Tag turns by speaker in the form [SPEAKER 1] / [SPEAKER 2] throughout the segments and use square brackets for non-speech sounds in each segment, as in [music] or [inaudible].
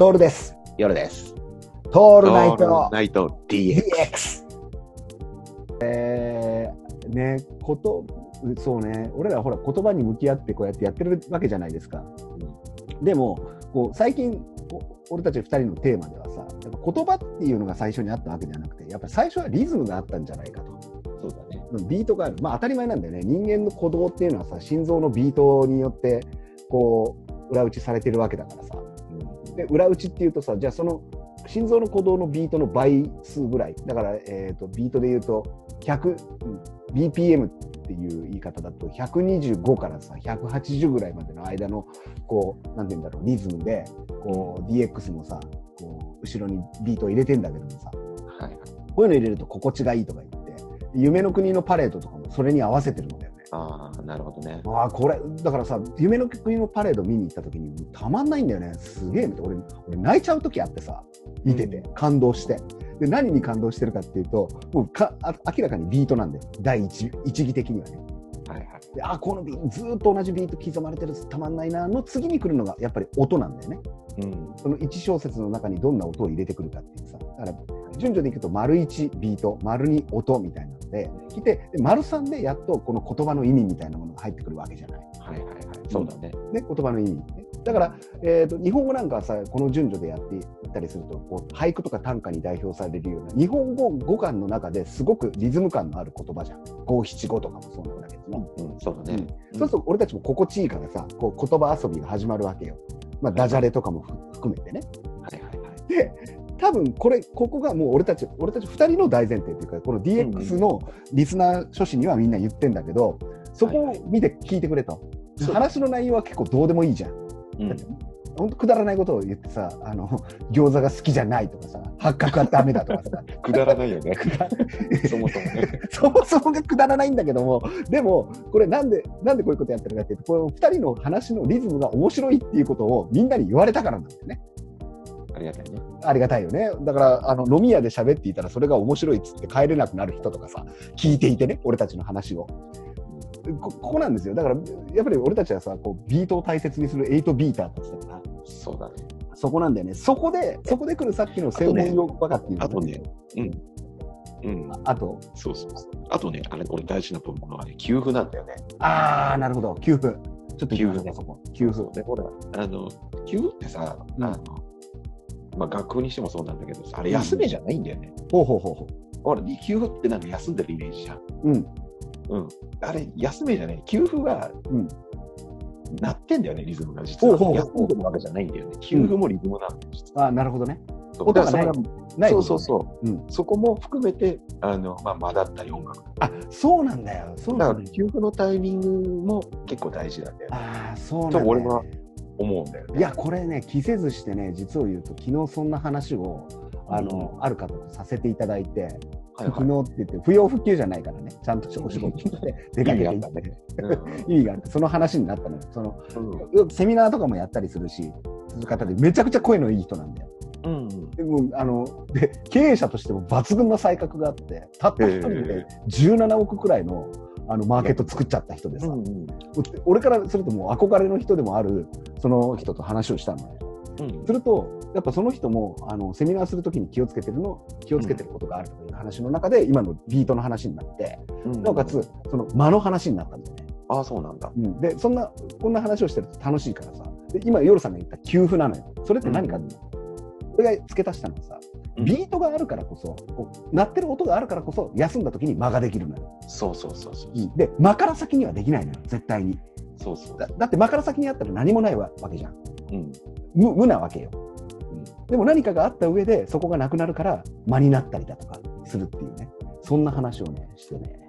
[SPEAKER 1] トールです。
[SPEAKER 2] 夜です。
[SPEAKER 1] トールナイト
[SPEAKER 2] ナイト DX。
[SPEAKER 1] DX。えー、ね、こと、そうね、俺らほら言葉に向き合ってこうやってやってるわけじゃないですか。でも、こう最近、俺たち二人のテーマではさ、やっぱ言葉っていうのが最初にあったわけじゃなくて、やっぱり最初はリズムがあったんじゃないかと。
[SPEAKER 2] そうだね。
[SPEAKER 1] うんビートがある。まあ当たり前なんだよね。人間の鼓動っていうのはさ、心臓のビートによって、こう、裏打ちされてるわけだからさ。で裏打ちっていうとさじゃあその心臓の鼓動のビートの倍数ぐらいだから、えー、とビートで言うと100うん BPM っていう言い方だと125からさ180ぐらいまでの間のこうなんて言うんだろうリズムでこう DX もさこう後ろにビートを入れてんだけどもさ
[SPEAKER 2] はいはい。
[SPEAKER 1] こういうの入れると心地がいいとか言って夢の国のパレードとかもそれに合わせてるんだよね。
[SPEAKER 2] ああ、なるほどね。
[SPEAKER 1] ああこれだからさ夢の国のパレード見に行った時にたまんないんだよね。すげえ俺俺泣いちゃう時あってさ見てて、
[SPEAKER 2] う
[SPEAKER 1] 感動して。で何に感動してるかっていうともうかあ明らかにビートなんだよ。第一一義的にはね
[SPEAKER 2] はいはい。
[SPEAKER 1] であこのビートずーっと同じビート刻まれてるたまんないなの次に来るのがやっぱり音なんだよね
[SPEAKER 2] うん。
[SPEAKER 1] その1小節の中にどんな音を入れてくるかっていうさだから順序でいくと丸1ビート丸2音みたいなので来てで丸3でやっとこの言葉の意味みたいなものが入ってくるわけじゃない
[SPEAKER 2] はいはいはい。そうだね。
[SPEAKER 1] ね、言葉の意味、ね。だから、えーと、日本語なんかはさ、この順序でやっていったりすると、こう俳句とか短歌に代表されるような、日本語語感の中ですごくリズム感のある言葉じゃん。五七五とかもそうなんだけども。
[SPEAKER 2] うん、そうだね。
[SPEAKER 1] そうすると、俺たちも心地いいからさ、こう言葉遊びが始まるわけよ。まあ、ダジャレとかも含めてね。
[SPEAKER 2] はいはいはい。
[SPEAKER 1] で、多分これ、ここがもう俺たち、俺たち2人の大前提というか、この DX のリスナー書士にはみんな言ってんだけど、そこを見て聞いてくれと。
[SPEAKER 2] そう
[SPEAKER 1] 話の内容は結構どうでもいいじゃん。
[SPEAKER 2] うん。
[SPEAKER 1] 本当くだらないことを言ってさ、あの餃子が好きじゃないとかさ、八角はダメだとかさ、[laughs]
[SPEAKER 2] くだらないよね。[laughs] そもそもね。
[SPEAKER 1] そもそもがくだらないんだけども、でも、これなんで、なんでこういうことやってるかっていうと、この二人の話のリズムが面白いっていうことをみんなに言われたからなんだよね。
[SPEAKER 2] ありがたいね。
[SPEAKER 1] ありがたいよね。だから、あの飲み屋で喋っていたら、それが面白いっつって帰れなくなる人とかさ、聞いていてね、俺たちの話を。こここなんですよ。だから、やっぱり俺たちはさ、こうビートを大切にする8ビーターたちだから、
[SPEAKER 2] そうだね。
[SPEAKER 1] そこなんだよね。そこで、そこで来るさっきの専門用語バカっていうの
[SPEAKER 2] あとね、うん。うん。
[SPEAKER 1] あと、
[SPEAKER 2] そうそうそう。あとね、あれ、俺大事なと思うのはね、給付なんだよね。
[SPEAKER 1] あー、なるほど、給付。ちょっと
[SPEAKER 2] 給付
[SPEAKER 1] ね、そこ。給付。
[SPEAKER 2] で、ほら、あの、給付ってさ、
[SPEAKER 1] うん
[SPEAKER 2] あの、まあ、学校にしてもそうなんだけどさ、あれ休めじゃないんだよね。
[SPEAKER 1] ほうほうほうほ
[SPEAKER 2] ほら、給付ってなんか休んでるイメージじゃん。
[SPEAKER 1] う。うん。
[SPEAKER 2] うん。あれ、休めじゃない。給付は、
[SPEAKER 1] うん
[SPEAKER 2] 鳴ってんだよね、リズムが。実は。休んでるわけじゃないんだよね。給付もリズムなんだよ、実は。
[SPEAKER 1] あー、なるほどね。
[SPEAKER 2] そだから
[SPEAKER 1] ない
[SPEAKER 2] そうそうそう。
[SPEAKER 1] うん。
[SPEAKER 2] そこも含めて、あの、まあ、間だったり音楽。
[SPEAKER 1] あ、そうなんだよ。そう
[SPEAKER 2] だ
[SPEAKER 1] なんだよ。
[SPEAKER 2] から、給付のタイミングも結構大事なんだよね。
[SPEAKER 1] あー、そうなんだ
[SPEAKER 2] 俺は思うんだよね。
[SPEAKER 1] いや、これね、着せずしてね、実を言うと、昨日そんな話を、あの、ある方とさせていただいて、
[SPEAKER 2] はいはい。
[SPEAKER 1] 昨日って言って、不要不急じゃないからね、ちゃんとお仕事して出かけていって、意味があって、その話になったのよ。その
[SPEAKER 2] うん。
[SPEAKER 1] セミナーとかもやったりするし、する方で、めちゃくちゃ声のいい人なんだよ。
[SPEAKER 2] うんうん。
[SPEAKER 1] でもあので経営者としても抜群な才覚があって、たった一人
[SPEAKER 2] へ
[SPEAKER 1] で17億くらいのあのマーケット作っちゃった人でさ、
[SPEAKER 2] うんうん。
[SPEAKER 1] 俺からするともう憧れの人でもあるその人と話をしたのね。
[SPEAKER 2] うん
[SPEAKER 1] すると、やっぱその人もあのセミナーするときに気をつけてるの気をつけてることがあるという話の中で、今のビートの話になって、
[SPEAKER 2] うん
[SPEAKER 1] なおかつ、その間の話になったんだよね。
[SPEAKER 2] ああ、そうなんだ。
[SPEAKER 1] うん、で、そんな、こんな話をしてると楽しいからさ、で今、夜さんが言った給付なのよ。それって何かって、俺が付け足したのはさ、
[SPEAKER 2] うん
[SPEAKER 1] ビートがあるからこそ、こう鳴ってる音があるからこそ、休んだ時に間ができるのよ。
[SPEAKER 2] そうそうそうそう。
[SPEAKER 1] で、間から先にはできないのよ、絶対に。
[SPEAKER 2] そうそう
[SPEAKER 1] だだって間から先にあったら何もないわわけじゃん。
[SPEAKER 2] うん。
[SPEAKER 1] 無無なわけよ。
[SPEAKER 2] うん
[SPEAKER 1] でも何かがあった上で、そこがなくなるから、間になったりだとかするっていうね、そんな話をね、してね、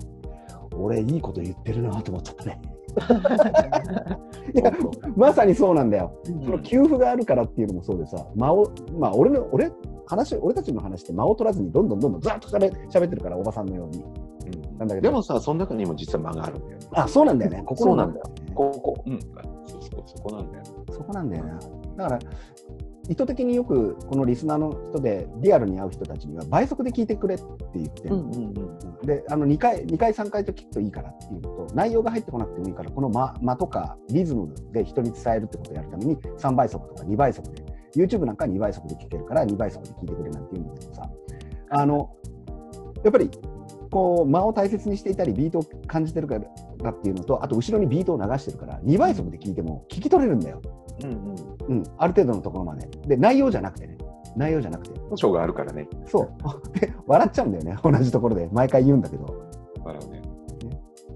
[SPEAKER 1] 俺、いいこと言ってるなと思っちゃったね。[laughs] いやまさにそうなんだよ。その給付があるからっていうのもそうでさ、間を、まあ、俺の、俺、話、俺たちの話って間を取らずにどんどんどんどんずっとしゃべ喋ってるから、おばさんのように。
[SPEAKER 2] うん
[SPEAKER 1] なんだけど
[SPEAKER 2] でもさ、その中にも実は間があるんだよね。
[SPEAKER 1] あ、そうなんだよね。ここ
[SPEAKER 2] なんだよ
[SPEAKER 1] よ。
[SPEAKER 2] ここ、うん。そこなんだよ。
[SPEAKER 1] そこなんだよな。だから、意図的によくこのリスナーの人でリアルに会う人たちには倍速で聞いてくれって言ってる、
[SPEAKER 2] うんうんうん。
[SPEAKER 1] であの2回、2回、3回と聞くといいからっていうのと、内容が入ってこなくてもいいから、この間間とかリズムで人に伝えるってことをやるために3倍速とか2倍速で YouTube なんか2倍速で聞けるから2倍速で聞いてくれなんて言うんですけどさ、あの、やっぱり、こう、間を大切にしていたり、ビートを感じてるからっていうのと、あと後ろにビートを流してるから、2倍速で聞いても聞き取れるんだよ。
[SPEAKER 2] うんうん。
[SPEAKER 1] うん、ある程度のところまで。で、内容じゃなくてね。内容じゃなくて。
[SPEAKER 2] 保証があるからね。
[SPEAKER 1] そう。[laughs] で、笑っちゃうんだよね。同じところで。毎回言うんだけど。
[SPEAKER 2] 笑うね。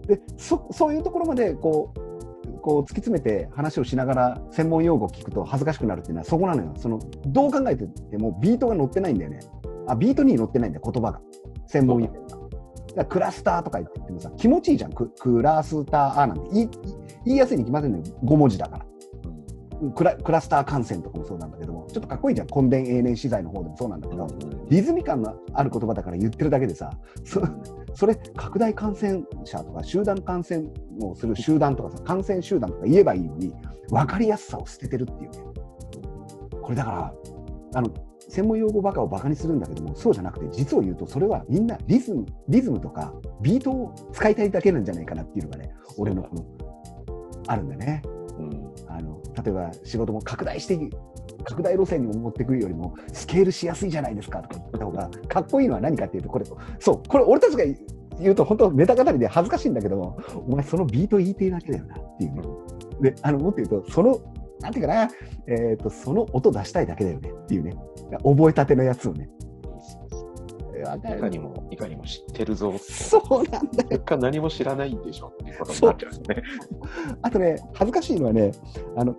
[SPEAKER 1] で、そ、そういうところまで、こう、こう突き詰めて話をしながら専門用語を聞くと恥ずかしくなるっていうのはそこなのよ。その、どう考えててもビートが乗ってないんだよね。あ、ビートに乗ってないんだよ、言葉が。専門用語が。クラスターとか言ってもさ、気持ちいいじゃん。ククラスターなんて言い言いやすいに決まってるのよ。5文字だから。クラクラスター感染とかもそうなんだけども、ちょっとかっこいいじゃん。根伝永年資材の方でもそうなんだけど、リズミ感のある言葉だから言ってるだけでさ、そ [laughs] それ、拡大感染者とか集団感染をする集団とかさ、感染集団とか言えばいいのに、分かりやすさを捨ててるっていうね。これだから、あの、専門用語ばかをバカにするんだけども、そうじゃなくて、実を言うと、それはみんなリズム、リズムとかビートを使いたいだけなんじゃないかなっていうのがね、俺のこの、あるんだね。えば仕事も拡大して拡大路線に持っていくよりもスケールしやすいじゃないですかとか言った方がかっこいいのは何かっていうとこれそうこれ俺たちが言うと本当ネタ語りで恥ずかしいんだけどもお前そのビート言いてえだけだよなっていうね。であのもっと言うとそのなんていうかな、えーと、その音出したいだけだよねっていうね。覚えたてのやつをね
[SPEAKER 2] いかにも、いかにも知ってるぞ。
[SPEAKER 1] そうなんだよ。
[SPEAKER 2] 結果何も知らないんでしょっていうことになっちゃうんですね。
[SPEAKER 1] あとね、恥ずかしいのはね、あの、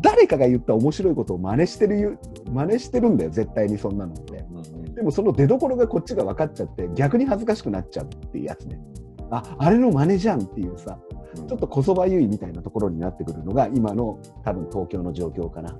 [SPEAKER 1] 誰かが言った面白いことを真似してる、真似してるんだよ、絶対にそんなのって。うんうん、でもその出所がこっちが分かっちゃって、逆に恥ずかしくなっちゃうっていうやつね。あ、あれの真似じゃんっていうさ、ちょっとこそばゆいみたいなところになってくるのが今の多分東京の状況かな。